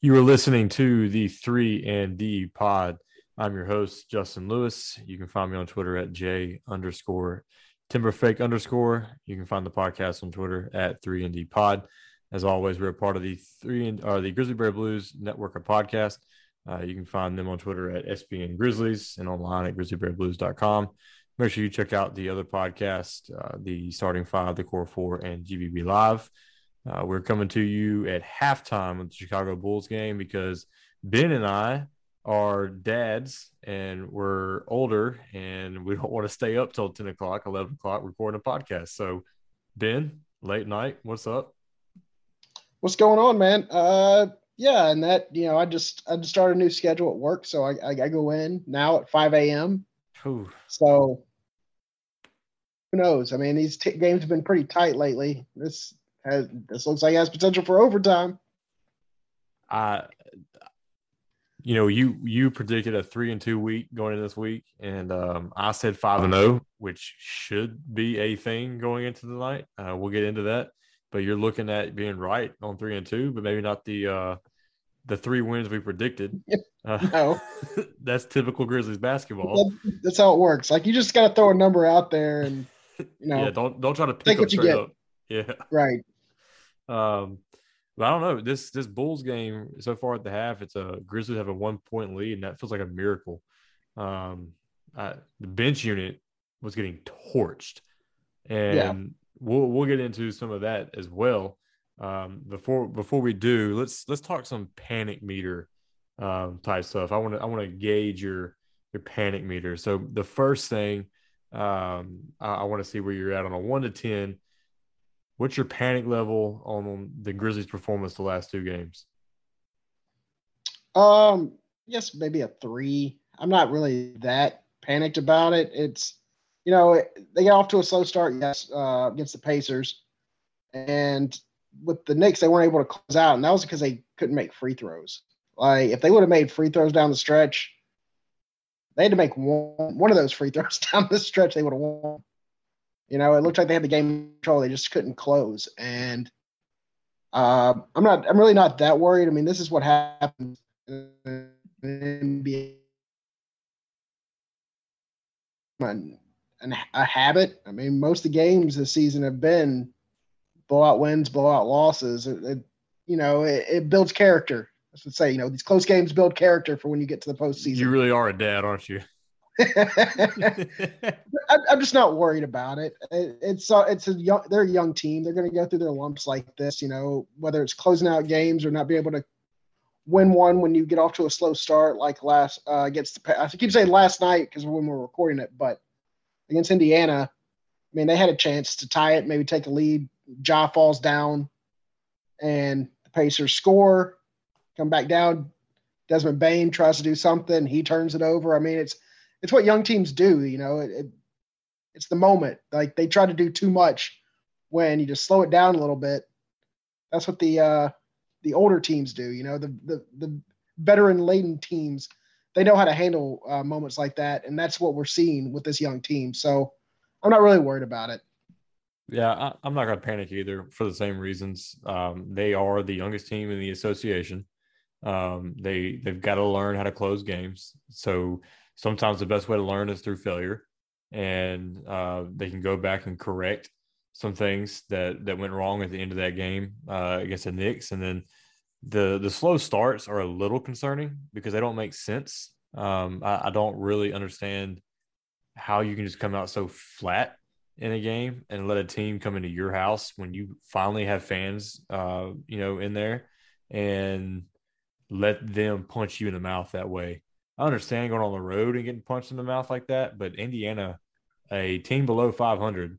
You are listening to the 3 and D pod. I'm your host, Justin Lewis. You can find me on Twitter at J underscore Timberfake underscore. You can find the podcast on Twitter at 3 and D pod. As always, we're a part of the three and or the Grizzly Bear Blues network of podcasts. Uh, you can find them on Twitter at SBN Grizzlies and online at grizzlybearblues.com. Make sure you check out the other podcast, uh, the Starting Five, the Core Four, and GBB Live. Uh, we're coming to you at halftime of the Chicago Bulls game because Ben and I are dads and we're older and we don't want to stay up till 10 o'clock, 11 o'clock recording a podcast. So, Ben, late night, what's up? What's going on, man? Uh, yeah, and that you know, I just I just started a new schedule at work, so I I, I go in now at 5 a.m. Ooh. So who knows? I mean, these t- games have been pretty tight lately. This has this looks like it has potential for overtime. I, you know, you you predicted a three and two week going into this week, and um, I said five and zero, which should be a thing going into the night. Uh, we'll get into that, but you're looking at being right on three and two, but maybe not the uh, the three wins we predicted. Uh, no, that's typical Grizzlies basketball. That, that's how it works. Like you just got to throw a number out there, and you know, yeah, don't don't try to pick up straight up. Yeah, right. Um, but I don't know this this Bulls game so far at the half. It's a Grizzlies have a one point lead, and that feels like a miracle. Um, I, the bench unit was getting torched, and yeah. we'll we'll get into some of that as well. Um, before before we do, let's let's talk some panic meter um, type stuff. I want to I want to gauge your your panic meter. So the first thing um, I, I want to see where you're at on a one to ten What's your panic level on the Grizzlies' performance the last two games? Um, yes, maybe a three. I'm not really that panicked about it. It's, you know, they got off to a slow start, yes, uh, against the Pacers, and with the Knicks, they weren't able to close out, and that was because they couldn't make free throws. Like if they would have made free throws down the stretch, they had to make one one of those free throws down the stretch. They would have won. You know, it looked like they had the game control. They just couldn't close. And uh, I'm not. I'm really not that worried. I mean, this is what happens in NBA. And, a habit. I mean, most of the games this season have been blowout wins, blowout losses. It, it you know, it, it, builds character. I should say, you know, these close games build character for when you get to the postseason. You really are a dad, aren't you? I'm just not worried about it. It's uh, it's a young they're a young team. They're going to go through their lumps like this, you know, whether it's closing out games or not being able to win one when you get off to a slow start, like last uh, against the. I keep saying last night because when we're recording it, but against Indiana, I mean they had a chance to tie it, maybe take a lead. Ja falls down, and the Pacers score, come back down. Desmond Bane tries to do something, he turns it over. I mean, it's it's what young teams do. You know, it, it, it's the moment. Like they try to do too much when you just slow it down a little bit. That's what the uh, the older teams do. You know, the the the veteran laden teams they know how to handle uh, moments like that, and that's what we're seeing with this young team. So I'm not really worried about it. Yeah, I, am not going to panic either for the same reasons. Um, they are the youngest team in the association. Um, they they've got to learn how to close games. So sometimes the best way to learn is through failure, and uh, they can go back and correct some things that that went wrong at the end of that game uh, against the Knicks, and then the the slow starts are a little concerning because they don't make sense. Um, I, I don't really understand how you can just come out so flat in a game and let a team come into your house when you finally have fans, uh, you know, in there and let them punch you in the mouth that way. I understand going on the road and getting punched in the mouth like that, but Indiana, a team below 500,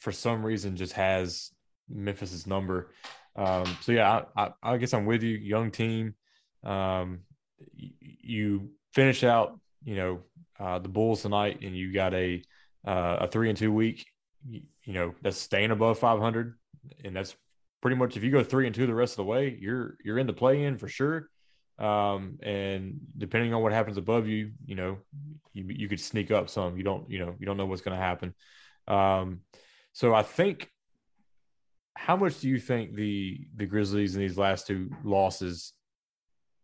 for some reason just has Memphis's number. Um, so yeah, I, I, I, guess I'm with you. Young team. Um, you finish out, you know, uh, the Bulls tonight, and you got a uh, a three and two week. You, you, know, that's staying above 500, and that's pretty much if you go three and two the rest of the way, you're you're in the play in for sure. Um, and depending on what happens above you, you know, you, you could sneak up some. You don't, you know, you don't know what's going to happen. Um, so I think, how much do you think the the Grizzlies in these last two losses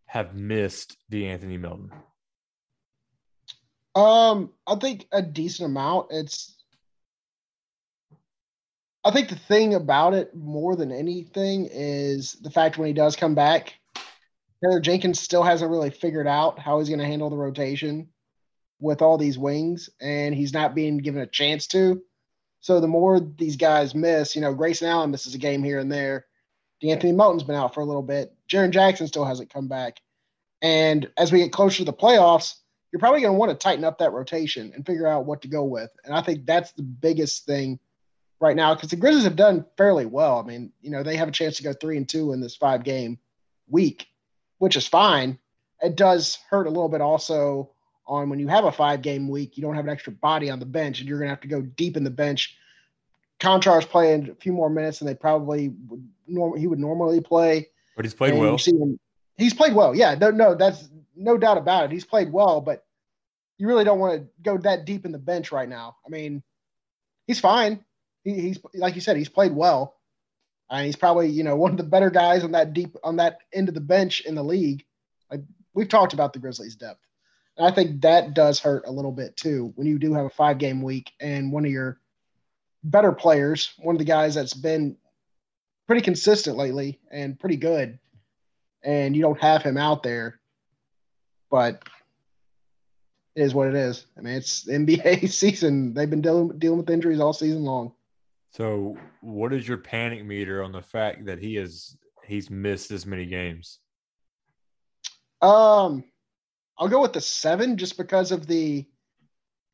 have missed De'Anthony Melton? Um, I think a decent amount. It's I think the thing about it more than anything is the fact when he does come back, Taylor Jenkins still hasn't really figured out how he's going to handle the rotation with all these wings, and he's not being given a chance to. So the more these guys miss, you know, Grayson Allen misses a game here and there. De'Anthony Melton's been out for a little bit. Jaren Jackson still hasn't come back. And as we get closer to the playoffs, you're probably going to want to tighten up that rotation and figure out what to go with. And I think that's the biggest thing right now because the Grizzlies have done fairly well. I mean, you know, they have a chance to go three and two in this five game week, which is fine. It does hurt a little bit also on when you have a five game week, you don't have an extra body on the bench and you're going to have to go deep in the bench. Konchar's playing a few more minutes than they probably would norm- he would normally play. But he's played well. Him, he's played well. Yeah, no, no, that's no doubt about it. He's played well, but you really don't want to go that deep in the bench right now. I mean, he's fine. He, he's like you said, he's played well, he's probably you know one of the better guys on that deep on that end of the bench in the league. Like we've talked about the Grizzlies' depth, and I think that does hurt a little bit too when you do have a five game week and one of your better players, one of the guys that's been pretty consistent lately and pretty good, and you don't have him out there but it is what it is. I mean, it's NBA season. They've been dealing dealing with injuries all season long. So, what is your panic meter on the fact that he has he's missed this many games? Um, I'll go with the seven just because of the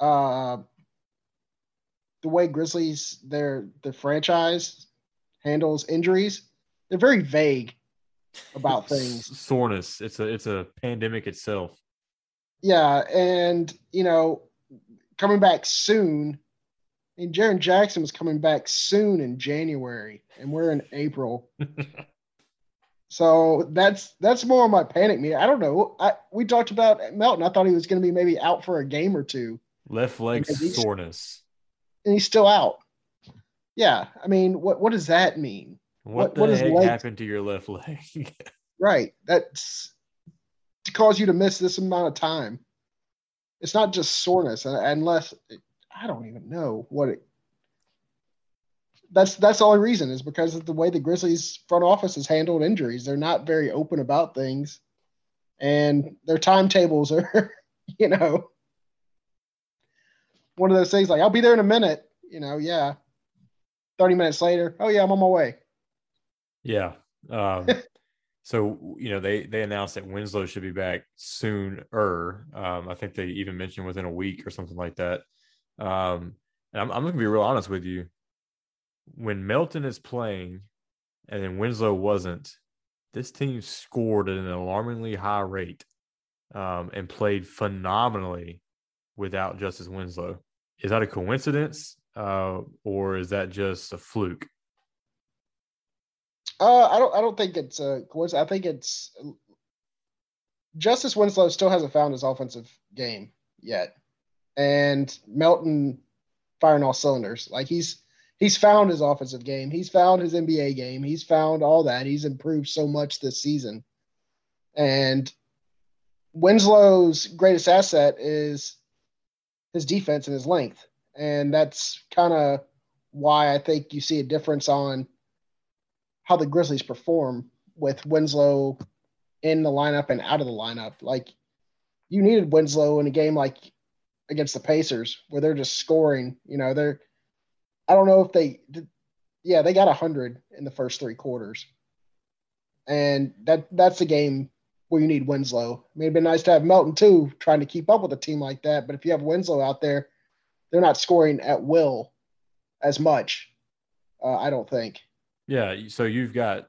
uh the way Grizzlies their the franchise handles injuries. They're very vague about things. Soreness. It's a it's a pandemic itself. Yeah, and you know, coming back soon. And Jaren Jackson was coming back soon in January, and we're in April. so that's that's more of my panic me. I don't know. I, we talked about Melton. I thought he was going to be maybe out for a game or two. Left leg soreness, and he's still out. Yeah, I mean, what what does that mean? What, what the heck leg... happened to your left leg? right. That's to cause you to miss this amount of time. It's not just soreness, uh, unless I don't even know what it. That's that's the only reason is because of the way the Grizzlies front office has handled injuries. They're not very open about things, and their timetables are, you know, one of those things like I'll be there in a minute. You know, yeah. Thirty minutes later, oh yeah, I'm on my way. Yeah. Um, so you know they they announced that Winslow should be back soon. Um, I think they even mentioned within a week or something like that. Um, and I'm, I'm going to be real honest with you. When Melton is playing, and then Winslow wasn't, this team scored at an alarmingly high rate, um, and played phenomenally without Justice Winslow. Is that a coincidence, uh, or is that just a fluke? Uh, I don't. I don't think it's a coincidence. I think it's Justice Winslow still hasn't found his offensive game yet, and Melton firing all cylinders. Like he's he's found his offensive game. He's found his NBA game. He's found all that. He's improved so much this season. And Winslow's greatest asset is his defense and his length. And that's kind of why I think you see a difference on how the Grizzlies perform with Winslow in the lineup and out of the lineup. Like you needed Winslow in a game like against the Pacers where they're just scoring. You know, they're I don't know if they yeah, they got 100 in the first 3 quarters. And that that's a game where you need Winslow. I mean, it'd be nice to have Melton too, trying to keep up with a team like that. But if you have Winslow out there, they're not scoring at will as much. Uh, I don't think. Yeah. So you've got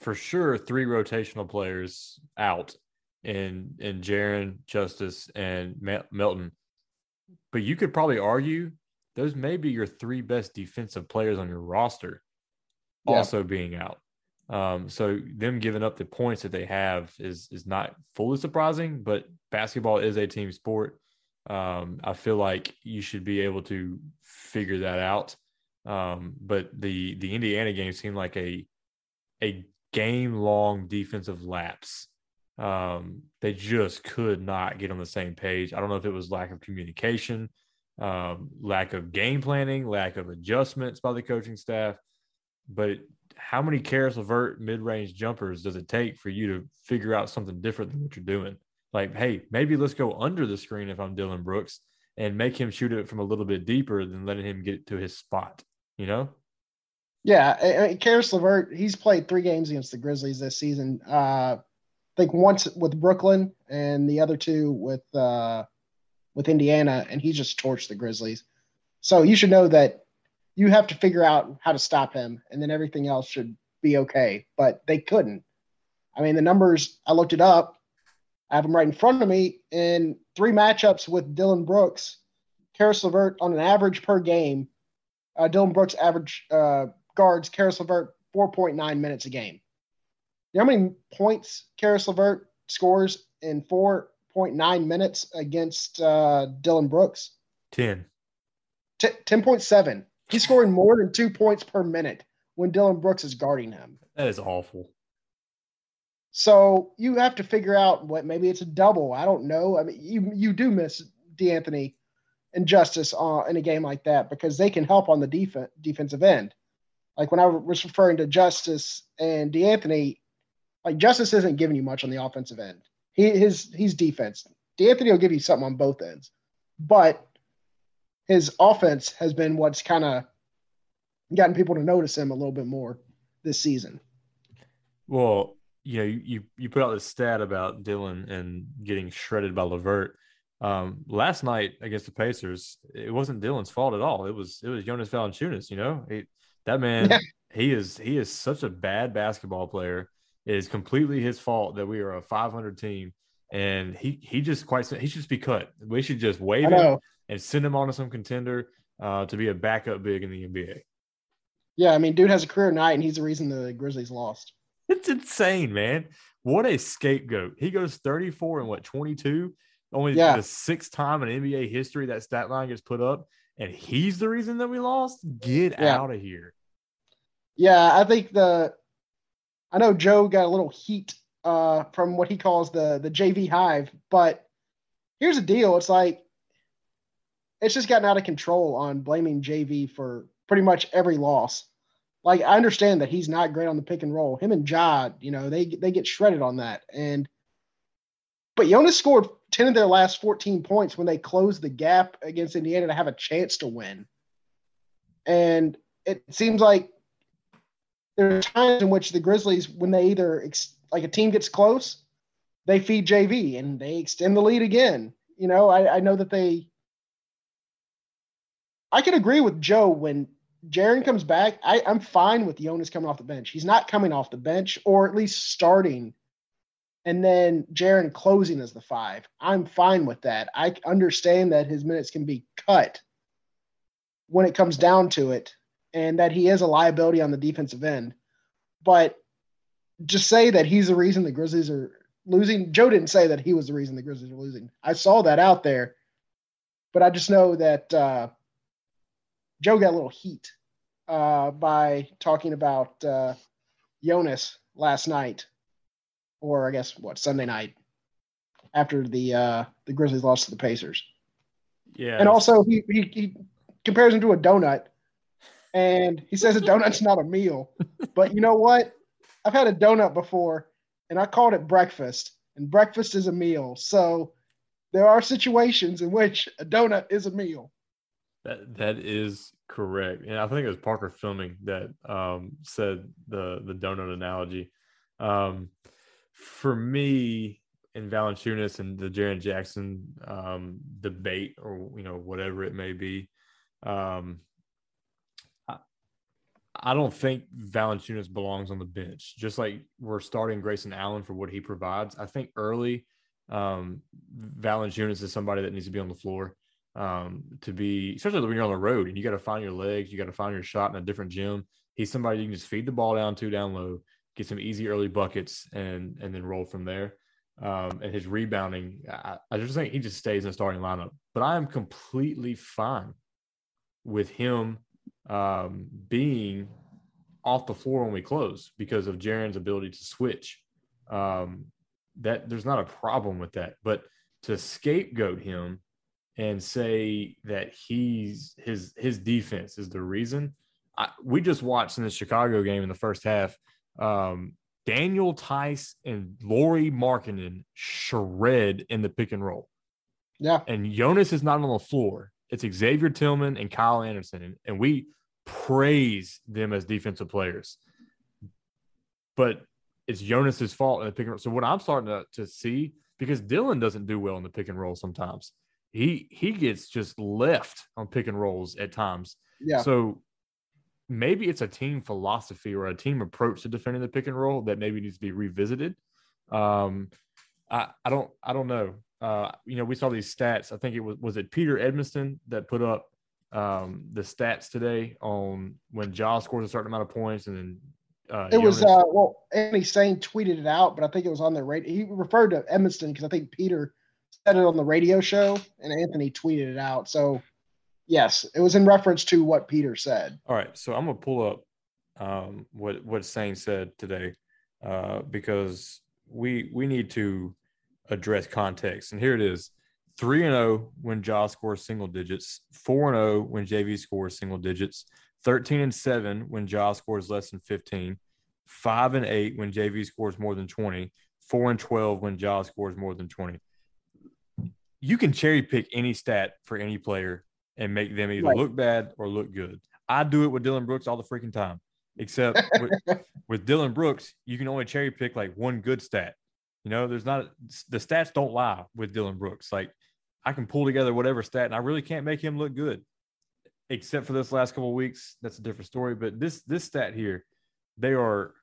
for sure three rotational players out in in Jaren, Justice, and Melton. But you could probably argue those may be your three best defensive players on your roster, yeah. also being out. Um, so them giving up the points that they have is is not fully surprising, but basketball is a team sport. Um, I feel like you should be able to figure that out. Um, but the the Indiana game seemed like a a game long defensive lapse. Um, they just could not get on the same page. I don't know if it was lack of communication, um, lack of game planning, lack of adjustments by the coaching staff, but how many Caris LeVert mid-range jumpers does it take for you to figure out something different than what you're doing? Like, hey, maybe let's go under the screen if I'm Dillon Brooks and make him shoot it from a little bit deeper than letting him get to his spot. You know? Yeah, I mean, Caris LeVert, he's played three games against the Grizzlies this season. Uh, I think once with Brooklyn and the other two with uh, with Indiana, and he just torched the Grizzlies. So you should know that you have to figure out how to stop him, and then everything else should be okay. But they couldn't. I mean, the numbers, I looked it up. I have them right in front of me. In three matchups with Dillon Brooks, Caris LeVert on an average per game, uh, Dillon Brooks average uh, guards Caris LeVert 4.9 minutes a game. You know how many points Caris LeVert scores in 4.9 minutes against uh, Dillon Brooks? 10. T- 10.7. He's scoring more than two points per minute when Dillon Brooks is guarding him. That is awful. So you have to figure out what maybe it's a double. I don't know. I mean, you you do miss De'Anthony and Justice uh, in a game like that because they can help on the defense defensive end. Like when I was referring to Justice and De'Anthony, like Justice isn't giving you much on the offensive end. He his he's defense. De'Anthony will give you something on both ends, but his offense has been what's kind of gotten people to notice him a little bit more this season. Well, you know, you you put out this stat about Dillon and getting shredded by LeVert. Um, last night against the Pacers, it wasn't Dillon's fault at all. It was it was Jonas Valanciunas. You know, he, that man, yeah. he is he is such a bad basketball player. It is completely his fault that we are a 500 team, and he he just quite he should just be cut. We should just waive him and send him on to some contender uh, to be a backup big in the NBA. Yeah, I mean, dude has a career night, and he's the reason the Grizzlies lost. It's insane, man. What a scapegoat. He goes 34 and what 22. Only yeah. the sixth time in NBA history that stat line gets put up, and he's the reason that we lost. Get yeah. out of here. Yeah, I think the I know Joe got a little heat uh, from what he calls the the JV hive, but here's the deal: it's like it's just gotten out of control on blaming JV for pretty much every loss. Like I understand that he's not great on the pick and roll. Him and Jod, you know, they they get shredded on that. And but Jonas scored 10 of their last 14 points when they closed the gap against Indiana to have a chance to win. And it seems like there are times in which the Grizzlies, when they either ex- like a team gets close, they feed JV and they extend the lead again. You know, I, I know that they I can agree with Joe when Jaren comes back. I, I'm fine with Jonas coming off the bench. He's not coming off the bench, or at least starting, and then Jaren closing as the five. I'm fine with that. I understand that his minutes can be cut when it comes down to it, and that he is a liability on the defensive end. But just say that he's the reason the Grizzlies are losing. Joe didn't say that he was the reason the Grizzlies are losing. I saw that out there, but I just know that. Uh, Joe got a little heat uh, by talking about uh, Jonas last night or I guess what Sunday night after the uh, the Grizzlies lost to the Pacers. Yeah. And also he, he he compares him to a donut, and he says a donut's not a meal. But you know what? I've had a donut before, and I called it breakfast, and breakfast is a meal. So there are situations in which a donut is a meal. That that is correct, and I think it was Parker Fleming that um, said the the donut analogy. Um, for me, in Valanciunas and the Jaren Jackson um, debate, or you know whatever it may be, um, I don't think Valanciunas belongs on the bench. Just like we're starting Grayson Allen for what he provides, I think early um, Valanciunas is somebody that needs to be on the floor um, to be, especially when you're on the road and you got to find your legs, you got to find your shot in a different gym. He's somebody you can just feed the ball down to down low, get some easy early buckets, and and then roll from there. Um, and his rebounding, I, I just think he just stays in the starting lineup. But I am completely fine with him um, being off the floor when we close because of Jaren's ability to switch. Um, that there's not a problem with that, but to scapegoat him and say that he's his his defense is the reason. I, we just watched in the Chicago game in the first half. Um, Daniel Theis and Lauri Markkanen shred in the pick and roll. Yeah. And Jonas is not on the floor. It's Xavier Tillman and Kyle Anderson. And, and we praise them as defensive players. But it's Jonas's fault in the pick and roll. So what I'm starting to, to see, because Dillon doesn't do well in the pick and roll sometimes. He he gets just left on pick and rolls at times. Yeah. So maybe it's a team philosophy or a team approach to defending the pick and roll that maybe needs to be revisited. Um, I, I don't I don't know. Uh, you know, we saw these stats. I think it was was it Peter Edmiston that put up um, the stats today on when Ja scores a certain amount of points and then uh, it was uh, well, Anthony Sane tweeted it out, but I think it was on the radio. He referred to Edmiston because I think Peter said it on the radio show, and Anthony tweeted it out. So, yes, it was in reference to what Peter said. All right, so I'm gonna pull up um, what what Sane said today uh, because we we need to address context, and here it is: three and zero when Ja scores single digits, four and zero when JV scores single digits, thirteen and seven when Ja scores less than fifteen, five and eight when JV scores more than twenty, four and twelve when Ja scores more than twenty. You can cherry pick any stat for any player and make them either Right. look bad or look good. I do it with Dillon Brooks all the freaking time. Except with, with Dillon Brooks, you can only cherry pick like one good stat. You know, there's not the stats don't lie with Dillon Brooks. Like I can pull together whatever stat, and I really can't make him look good. Except for this last couple weeks, that's a different story. But this this stat here, they are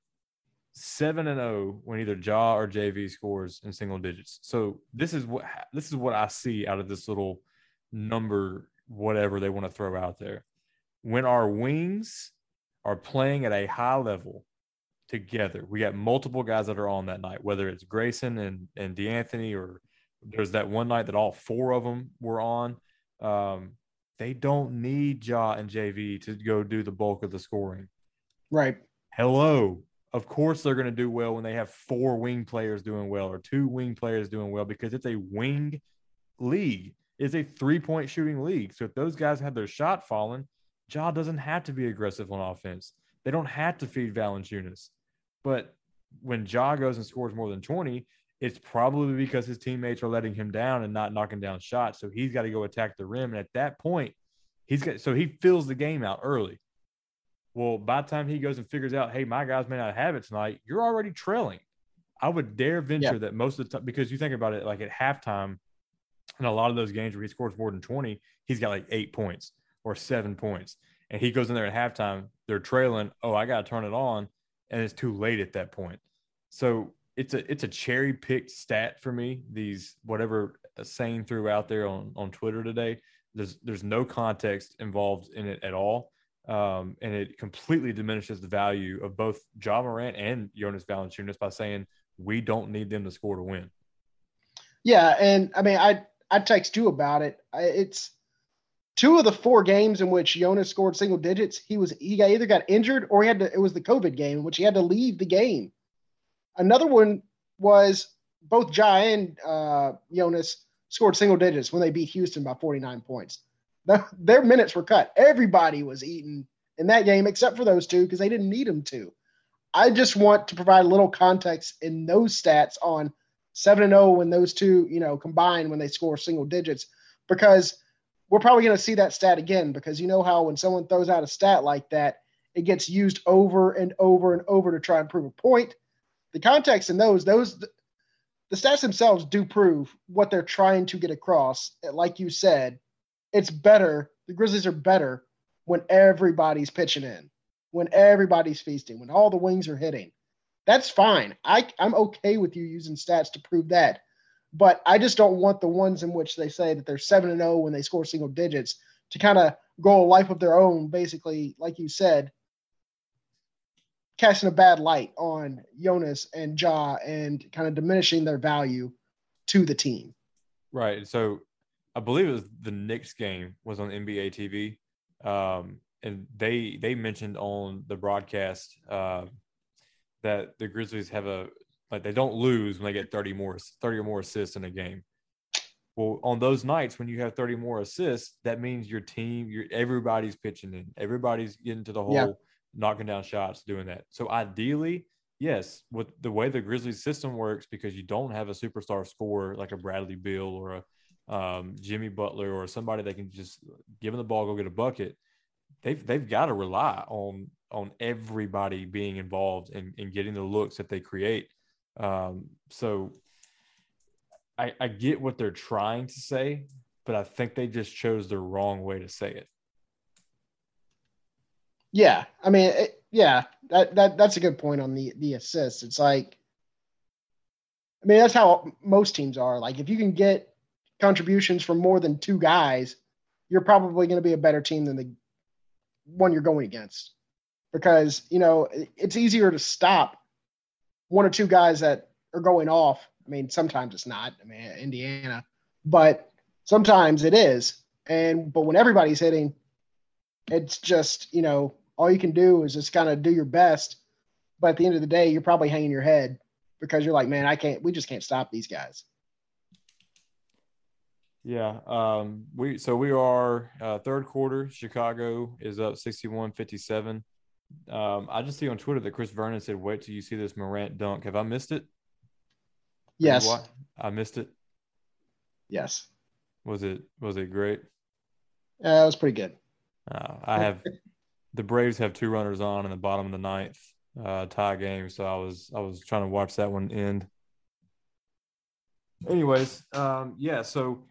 seven and zero when either Ja or JV scores in single digits. So this is what this is what I see out of this little number, whatever they want to throw out there. When our wings are playing at a high level together, we got multiple guys that are on that night, whether it's Grayson and and De'Anthony, or there's that one night that all four of them were on. Um, they don't need Ja and JV to go do the bulk of the scoring. Right. Hello. Of course, they're going to do well when they have four wing players doing well or two wing players doing well because it's a wing league. It's a three point shooting league. So if those guys have their shot falling, Ja doesn't have to be aggressive on offense. They don't have to feed Valanciunas. But when Ja goes and scores more than 20, it's probably because his teammates are letting him down and not knocking down shots. So he's got to go attack the rim. And at that point, he's got so he fills the game out early. Well, by the time he goes and figures out, hey, my guys may not have it tonight, you're already trailing. I would dare venture Yeah. that most of the time, because you think about it, like at halftime, in a lot of those games where he scores more than 20, he's got like eight points or seven points. And he goes in there at halftime, they're trailing. Oh, I got to turn it on. And it's too late at that point. So it's a it's a cherry picked stat for me. These whatever saying threw out there on on Twitter today. There's there's no context involved in it at all, um, and it completely diminishes the value of both Ja Morant and Jonas Valanciunas by saying we don't need them to score to win. Yeah, and I mean, I I text you about it. I, it's two of the four games in which Jonas scored single digits. He was he either got injured or he had to. It was the COVID game in which he had to leave the game. Another one was both Ja and uh, Jonas scored single digits when they beat Houston by 49 points. The, their minutes were cut. Everybody was eating in that game except for those two because they didn't need them to. I just want to provide a little context in those stats on 7 and 0 when those two, you know, combine when they score single digits because we're probably going to see that stat again because you know how when someone throws out a stat like that, it gets used over and over and over to try and prove a point. The context in those, those the stats themselves do prove what they're trying to get across. Like you said, it's better. The Grizzlies are better when everybody's pitching in, when everybody's feasting, when all the wings are hitting. That's fine. I, I'm okay with you using stats to prove that. But I just don't want the ones in which they say that they're 7 and 0 when they score single digits to kind of go a life of their own, basically, like you said, casting a bad light on Jonas and Ja and kind of diminishing their value to the team. Right. So I believe it was the Knicks game was on NBA TV. Um, and they they mentioned on the broadcast uh, that the Grizzlies have a like they don't lose when they get 30 more 30 or more assists in a game. Well, on those nights when you have 30 more assists, that means your team, your everybody's pitching in, everybody's getting to the hole, yeah. knocking down shots, doing that. So ideally, yes, with the way the Grizzlies system works, because you don't have a superstar scorer like a Bradley Beal or a um, Jimmy Butler or somebody that can just give them the ball, go get a bucket. They've they've got to rely on on everybody being involved in, in getting the looks that they create. Um, so I, I get what they're trying to say, but I think they just chose the wrong way to say it. Yeah, I mean, it, yeah, that that that's a good point on the the assists. It's like, I mean, that's how most teams are. Like, if you can get contributions from more than two guys, you're probably going to be a better team than the one you're going against. Because, you know, it's easier to stop one or two guys that are going off. I mean, sometimes it's not. I mean, Indiana, but sometimes it is. And but when everybody's hitting, it's just, you know, all you can do is just kind of do your best. But at the end of the day, you're probably hanging your head because you're like, man, I can't, we just can't stop these guys. Yeah. Um, we so we are uh, third quarter. Chicago is up 61-57. Um, I just see on Twitter that Chris Vernon said, "Wait till you see this Morant dunk." Have I missed it? Yes. I missed it. Yes. Was it was it great? Yeah, uh, it was pretty good. Uh, I have the Braves have two runners on in the bottom of the ninth uh, tie game, so I was I was trying to watch that one end. Anyways, um, yeah, so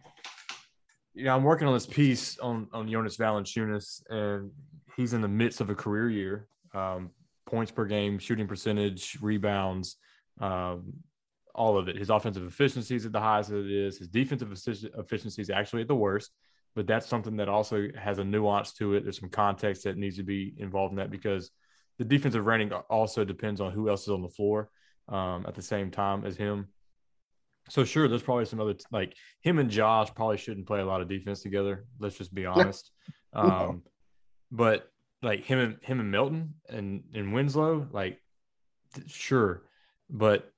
yeah, I'm working on this piece on on Jonas Valanciunas, and he's in the midst of a career year. Um, points per game, shooting percentage, rebounds, um, all of it. His offensive efficiency is at the highest that it is. His defensive efficiency is actually at the worst, but that's something that also has a nuance to it. There's some context that needs to be involved in that because the defensive rating also depends on who else is on the floor um, at the same time as him. So sure, there's probably some other like him and Josh probably shouldn't play a lot of defense together. Let's just be honest. Um, but like him and him and Melton and and Winslow, like sure, but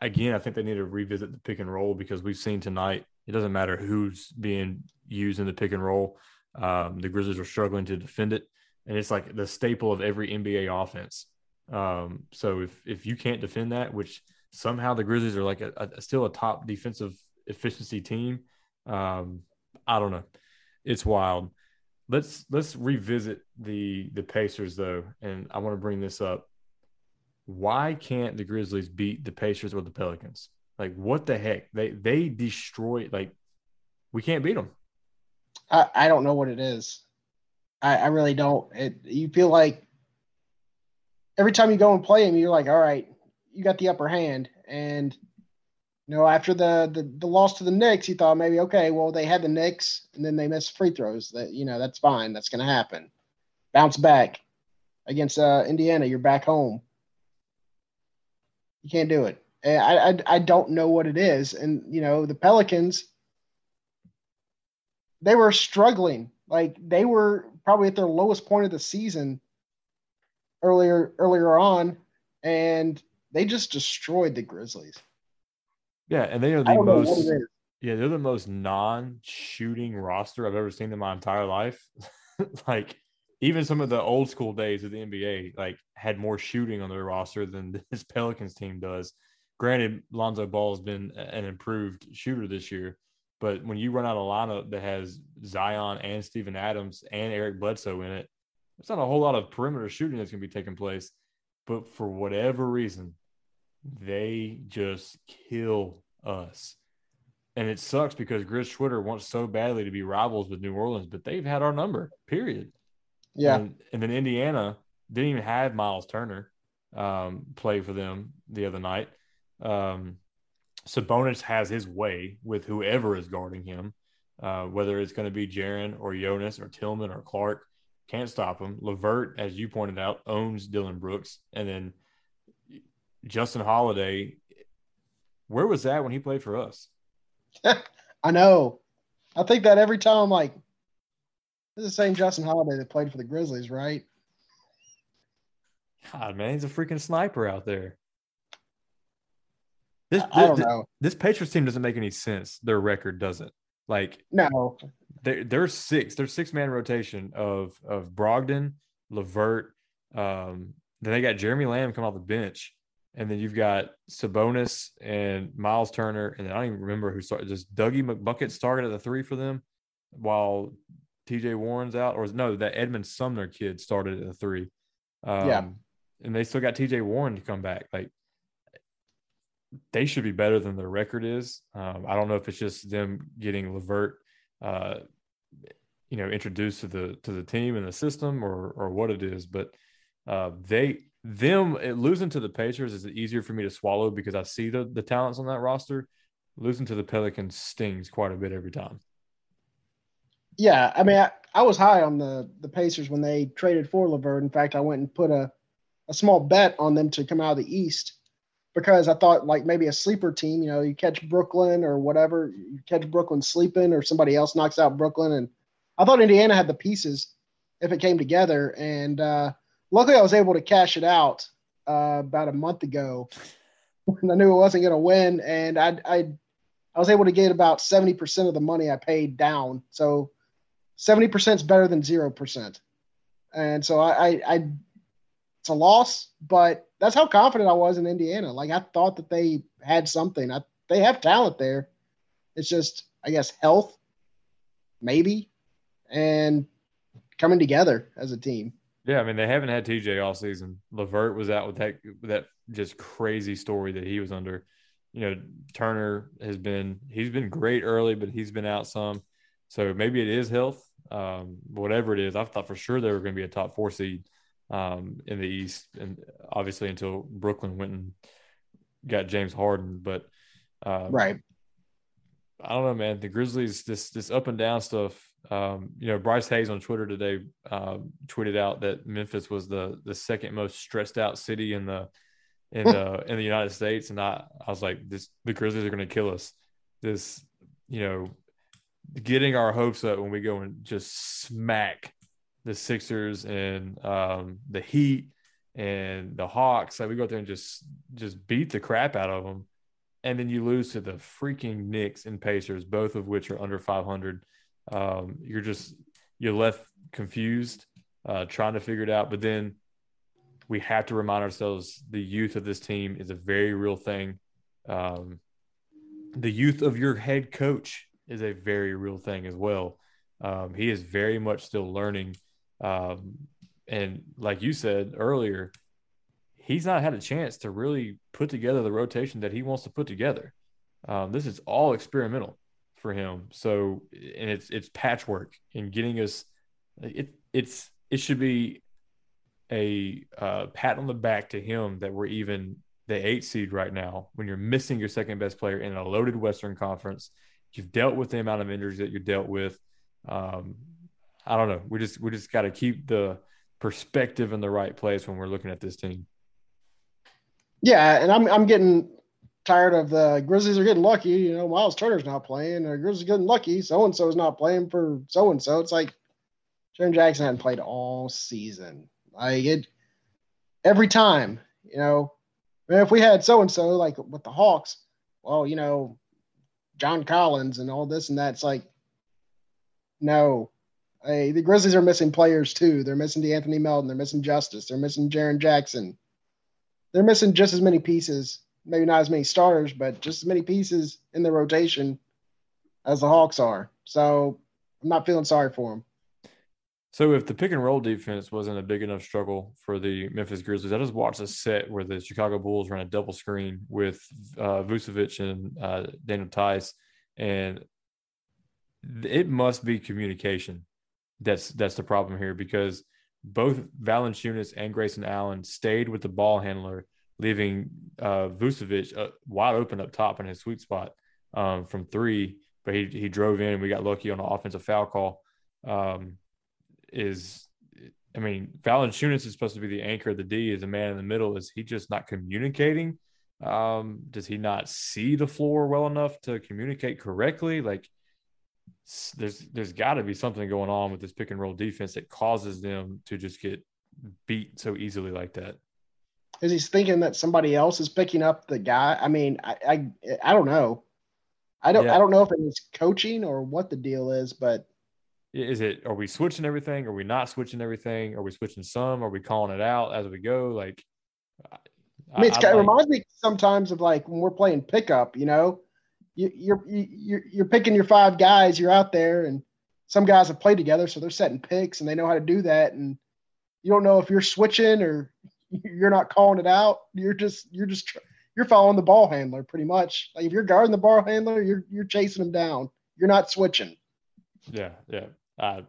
again, I think they need to revisit the pick and roll because we've seen tonight it doesn't matter who's being used in the pick and roll. Um, the Grizzlies are struggling to defend it, and it's like the staple of every NBA offense. Um, so if if you can't defend that, which somehow the Grizzlies are like a, a still a top defensive efficiency team. Um, I don't know. It's wild. Let's let's revisit the the Pacers though, and I want to bring this up. Why can't the Grizzlies beat the Pacers or the Pelicans? Like what the heck? They they destroy like we can't beat them. I, I don't know what it is. I, I really don't. It, you feel like every time you go and play them, you're like, all right, you got the upper hand. And you know, after the, the the loss to the Knicks, he thought maybe okay, well they had the Knicks and then they missed free throws. That you know that's fine. That's going to happen. Bounce back against uh, Indiana. You're back home. You can't do it. I, I I don't know what it is. And you know the Pelicans. They were struggling. Like they were probably at their lowest point of the season earlier earlier on, and they just destroyed the Grizzlies. Yeah, and they are the most. Yeah, they're the most non-shooting roster I've ever seen in my entire life. like even some of the old school days of the NBA, like had more shooting on their roster than this Pelicans team does. Granted, Lonzo Ball has been an improved shooter this year, but when you run out a lineup that has Zion and Steven Adams and Eric Bledsoe in it, there's not a whole lot of perimeter shooting that's going to be taking place. But for whatever reason, they just kill us. And it sucks because Grizz Twitter wants so badly to be rivals with New Orleans, but they've had our number, period. Yeah. And, and then Indiana didn't even have Miles Turner um, play for them the other night. Um, Sabonis has his way with whoever is guarding him, uh, whether it's going to be Jaren or Jonas or Tillman or Clark. Can't stop him. LeVert, as you pointed out, owns Dillon Brooks. And then Justin Holiday, where was that when he played for us? I know. I think that every time, like, this is the same Justin Holiday that played for the Grizzlies, right? God, man, he's a freaking sniper out there. This, I don't this, know. This Patriots team doesn't make any sense. Their record doesn't. Like, No. they're, they're six. They're six man rotation of of Brogdon, Levert. Um, then they got Jeremy Lamb come off the bench, and then you've got Sabonis and Miles Turner, and I don't even remember who started. Just Dougie McBucket started at the three for them, while T.J. Warren's out, or no, that Edmond Sumner kid started at the three. Um, Yeah. and they still got T.J. Warren to come back. Like they should be better than their record is. Um, I don't know if it's just them getting Levert, uh, you know, introduced to the to the team and the system, or or what it is. But uh, they them losing to the Pacers is easier for me to swallow because I see the the talents on that roster. Losing to the Pelicans stings quite a bit every time. Yeah, I mean, I, I was high on the the Pacers when they traded for Levert. In fact, I went and put a a small bet on them to come out of the East because I thought like maybe a sleeper team. You know, you catch Brooklyn or whatever, you catch Brooklyn sleeping, or somebody else knocks out Brooklyn, and I thought Indiana had the pieces if it came together. And uh, luckily, I was able to cash it out uh, about a month ago I knew it wasn't going to win, and I I I was able to get about seventy percent of the money I paid down. So seventy percent is better than zero percent, and so I, I I it's a loss, but that's how confident I was in Indiana. Like I thought that they had something. I, they have talent there. It's just I guess health, maybe, and coming together as a team. Yeah, I mean they haven't had TJ all season. Levert was out with that that just crazy story that he was under. You know, Turner has been he's been great early, but he's been out some. So maybe it is health. Um, whatever it is, I thought for sure they were going to be a top four seed um, in the East, and obviously until Brooklyn went and got James Harden. But um, Right. I don't know, man. The Grizzlies, this this up and down stuff. Um, you know, Bryce Hayes on Twitter today um, tweeted out that Memphis was the the second most stressed out city in the in the in the United States, and I I was like, this the Grizzlies are going to kill us. This, you know, getting our hopes up when we go and just smack the Sixers and um, the Heat and the Hawks. Like we go out there and just just beat the crap out of them and then you lose to the freaking Knicks and Pacers, both of which are under 500. Um, you're just you're left confused, uh, trying to figure it out. But then we have to remind ourselves the youth of this team is a very real thing. Um, the youth of your head coach is a very real thing as well. Um, he is very much still learning. Um, and like you said earlier, he's not had a chance to really put together the rotation that he wants to put together. Um, this is all experimental for him. So, and it's it's patchwork in getting us. It it's it should be a uh, pat on the back to him that we're even the eight seed right now. When you're missing your second best player in a loaded Western Conference, you've dealt with the amount of injuries that you dealt with. Um, I don't know. We just we just got to keep the perspective in the right place when we're looking at this team. Yeah, and I'm I'm getting tired of the Grizzlies are getting lucky. You know, Miles Turner's not playing, or Grizzlies getting lucky. So and so is not playing for so and so. It's like Jaren Jackson hadn't played all season. Like it every time, you know. I mean, if we had so and so like with the Hawks, well, you know, John Collins and all this and that. It's like, no. Hey, the Grizzlies are missing players too. They're missing De'Anthony Melton. They're missing Justice. They're missing Jaren Jackson. They're missing just as many pieces, maybe not as many starters, but just as many pieces in the rotation as the Hawks are. So I'm not feeling sorry for them. So if the pick and roll defense wasn't a big enough struggle for the Memphis Grizzlies, I just watched a set where the Chicago Bulls ran a double screen with uh, Vucevic and uh, Daniel Theis, and it must be communication. That's that's the problem here because both Valanciunas and Grayson Allen stayed with the ball handler, leaving uh, Vucevic uh, wide open up top in his sweet spot um, from three. But he he drove in, and we got lucky on an offensive foul call. Um, is I mean, Valanciunas is supposed to be the anchor of the D, is a man in the middle. Is he just not communicating? Um, does he not see the floor well enough to communicate correctly? Like, there's there's got to be something going on with this pick and roll defense that causes them to just get beat so easily like that. Is he thinking that somebody else is picking up the guy? I mean, I I, I don't know. I don't yeah. I don't know if it's coaching or what the deal is, but is it are we switching everything are we not switching everything are we switching some are we calling it out as we go like i mean I, it reminds me sometimes of like when we're playing pickup you know you, you're you're you're picking your five guys you're out there and some guys have played together so they're setting picks and they know how to do that and you don't know if you're switching or you're not calling it out you're just you're just you're following the ball handler pretty much like if you're guarding the ball handler you're you're chasing him down you're not switching yeah, yeah. I,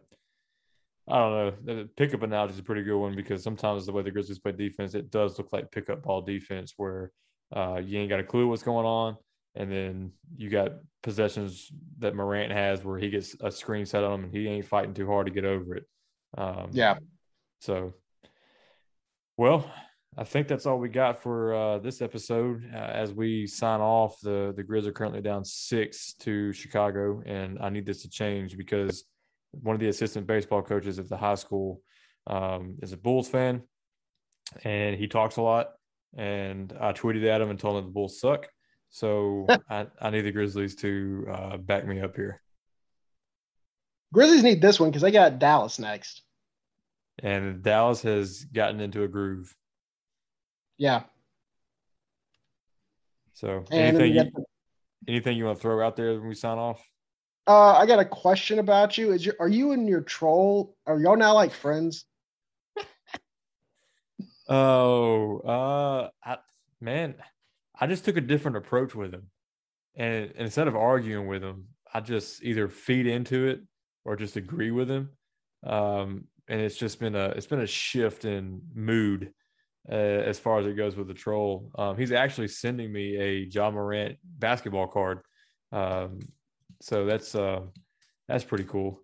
I don't know. The pickup analogy is a pretty good one because sometimes the way the Grizzlies play defense, it does look like pickup ball defense where uh, you ain't got a clue what's going on. And then you got possessions that Morant has where he gets a screen set on him and he ain't fighting too hard to get over it. Um, yeah. So, well, I think that's all we got for uh, this episode. Uh, as we sign off, the the Grizz are currently down six to Chicago, and I need this to change because one of the assistant baseball coaches at the high school um, is a Bulls fan, and he talks a lot. And I tweeted at him and told him the Bulls suck. So I, I need the Grizzlies to uh, back me up here. Grizzlies need this one because they got Dallas next. And Dallas has gotten into a groove. Yeah. So anything you, the, anything you want to throw out there when we sign off? Uh, I got a question about you. Is your are you and your troll? Are y'all now like friends? oh, uh, I, man, I just took a different approach with him, and, and instead of arguing with him, I just either feed into it or just agree with him. Um, and it's just been a it's been a shift in mood uh, as far as it goes with the troll. Um, he's actually sending me a Ja Morant basketball card. Um, so that's uh, that's pretty cool.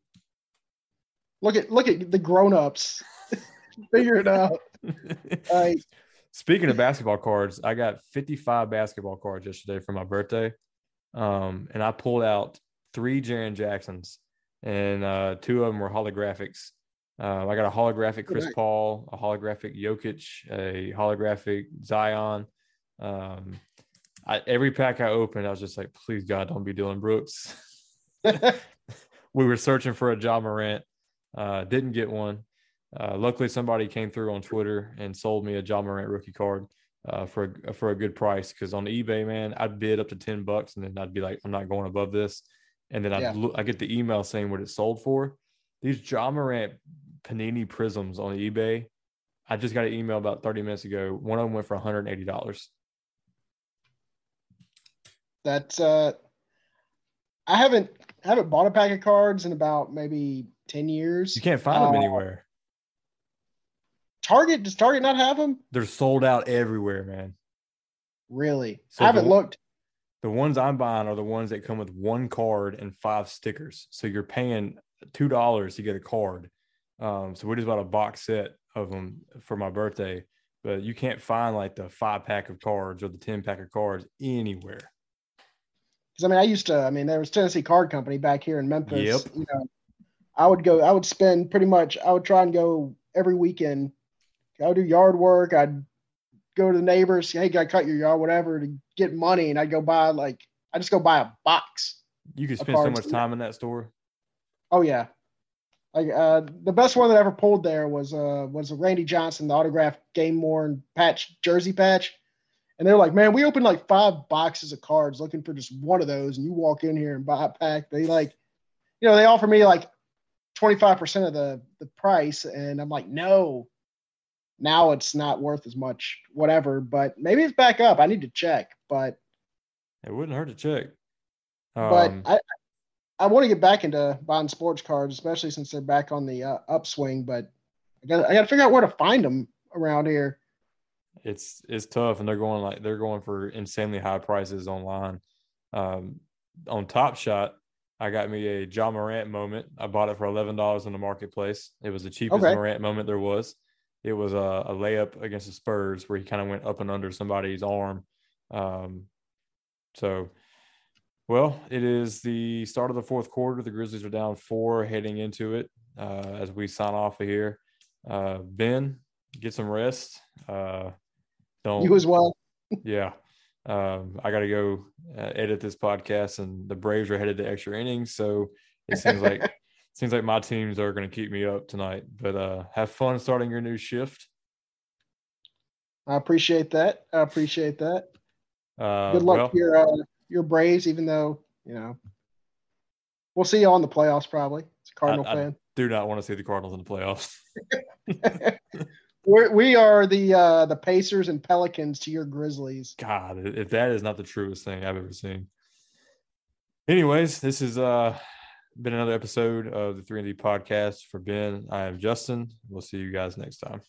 Look at look at the grown-ups. Figure it out. Right. Speaking of basketball cards, I got 55 basketball cards yesterday for my birthday. Um, and I pulled out three Jaren Jacksons, and uh, two of them were holographics. Um, I got a holographic Chris Paul, a holographic Jokic, a holographic Zion. Um, I, every pack I opened, I was just like, please God, don't be Dillon Brooks. we were searching for a Ja Morant, uh, didn't get one. Uh, luckily, somebody came through on Twitter and sold me a Ja Morant rookie card uh, for a, for a good price. Because on eBay, man, I'd bid up to ten bucks, and then I'd be like, I'm not going above this. And then I yeah. I get the email saying what it sold for. These Ja Morant Panini Prisms on eBay. I just got an email about 30 minutes ago. One of them went for $180. That's uh I haven't I haven't bought a pack of cards in about maybe 10 years. You can't find uh, them anywhere. Target does Target not have them? They're sold out everywhere, man. Really? So I haven't the, looked. The ones I'm buying are the ones that come with one card and five stickers. So you're paying two dollars to get a card. Um, so we just bought a box set of them for my birthday, but you can't find like the five pack of cards or the 10 pack of cards anywhere. Cause I mean, I used to, I mean, there was Tennessee Card Company back here in Memphis. Yep. You know, I would go, I would spend pretty much, I would try and go every weekend. I would do yard work. I'd go to the neighbors, hey, got cut your yard, whatever, to get money, and I'd go buy like I just go buy a box. You could spend so much time in that store. Oh yeah, like uh, the best one that I ever pulled there was uh was Randy Johnson, the autographed game worn patch jersey patch. And they're like, man, we opened like five boxes of cards looking for just one of those. And you walk in here and buy a pack. They like, you know, they offer me like 25% of the, the price. And I'm like, no, now it's not worth as much, whatever. But maybe it's back up. I need to check. But it wouldn't hurt to check. Um, but I, I want to get back into buying sports cards, especially since they're back on the uh, upswing. But I got I got to figure out where to find them around here. It's it's tough, and they're going like they're going for insanely high prices online. Um, on Top Shot, I got me a Ja Morant moment. I bought it for eleven dollars in the marketplace. It was the cheapest okay. Morant moment there was. It was a, a layup against the Spurs where he kind of went up and under somebody's arm. Um, so well, it is the start of the fourth quarter. The Grizzlies are down four heading into it uh, as we sign off of here. Uh, ben, get some rest. Uh, don't you as well. yeah. Um, I got to go uh, edit this podcast, and the Braves are headed to extra innings. So it seems like it seems like my teams are going to keep me up tonight. But uh, have fun starting your new shift. I appreciate that. I appreciate that. Uh, Good luck well, to your uh, your Braves, even though you know we'll see you on the playoffs probably. It's a Cardinal I, fan. I do not want to see the Cardinals in the playoffs. We're, we are the uh, the Pacers and Pelicans to your Grizzlies. God, if that is not the truest thing I've ever seen. Anyways, this has uh, been another episode of the Three and D podcast for Ben. I am Justin. We'll see you guys next time.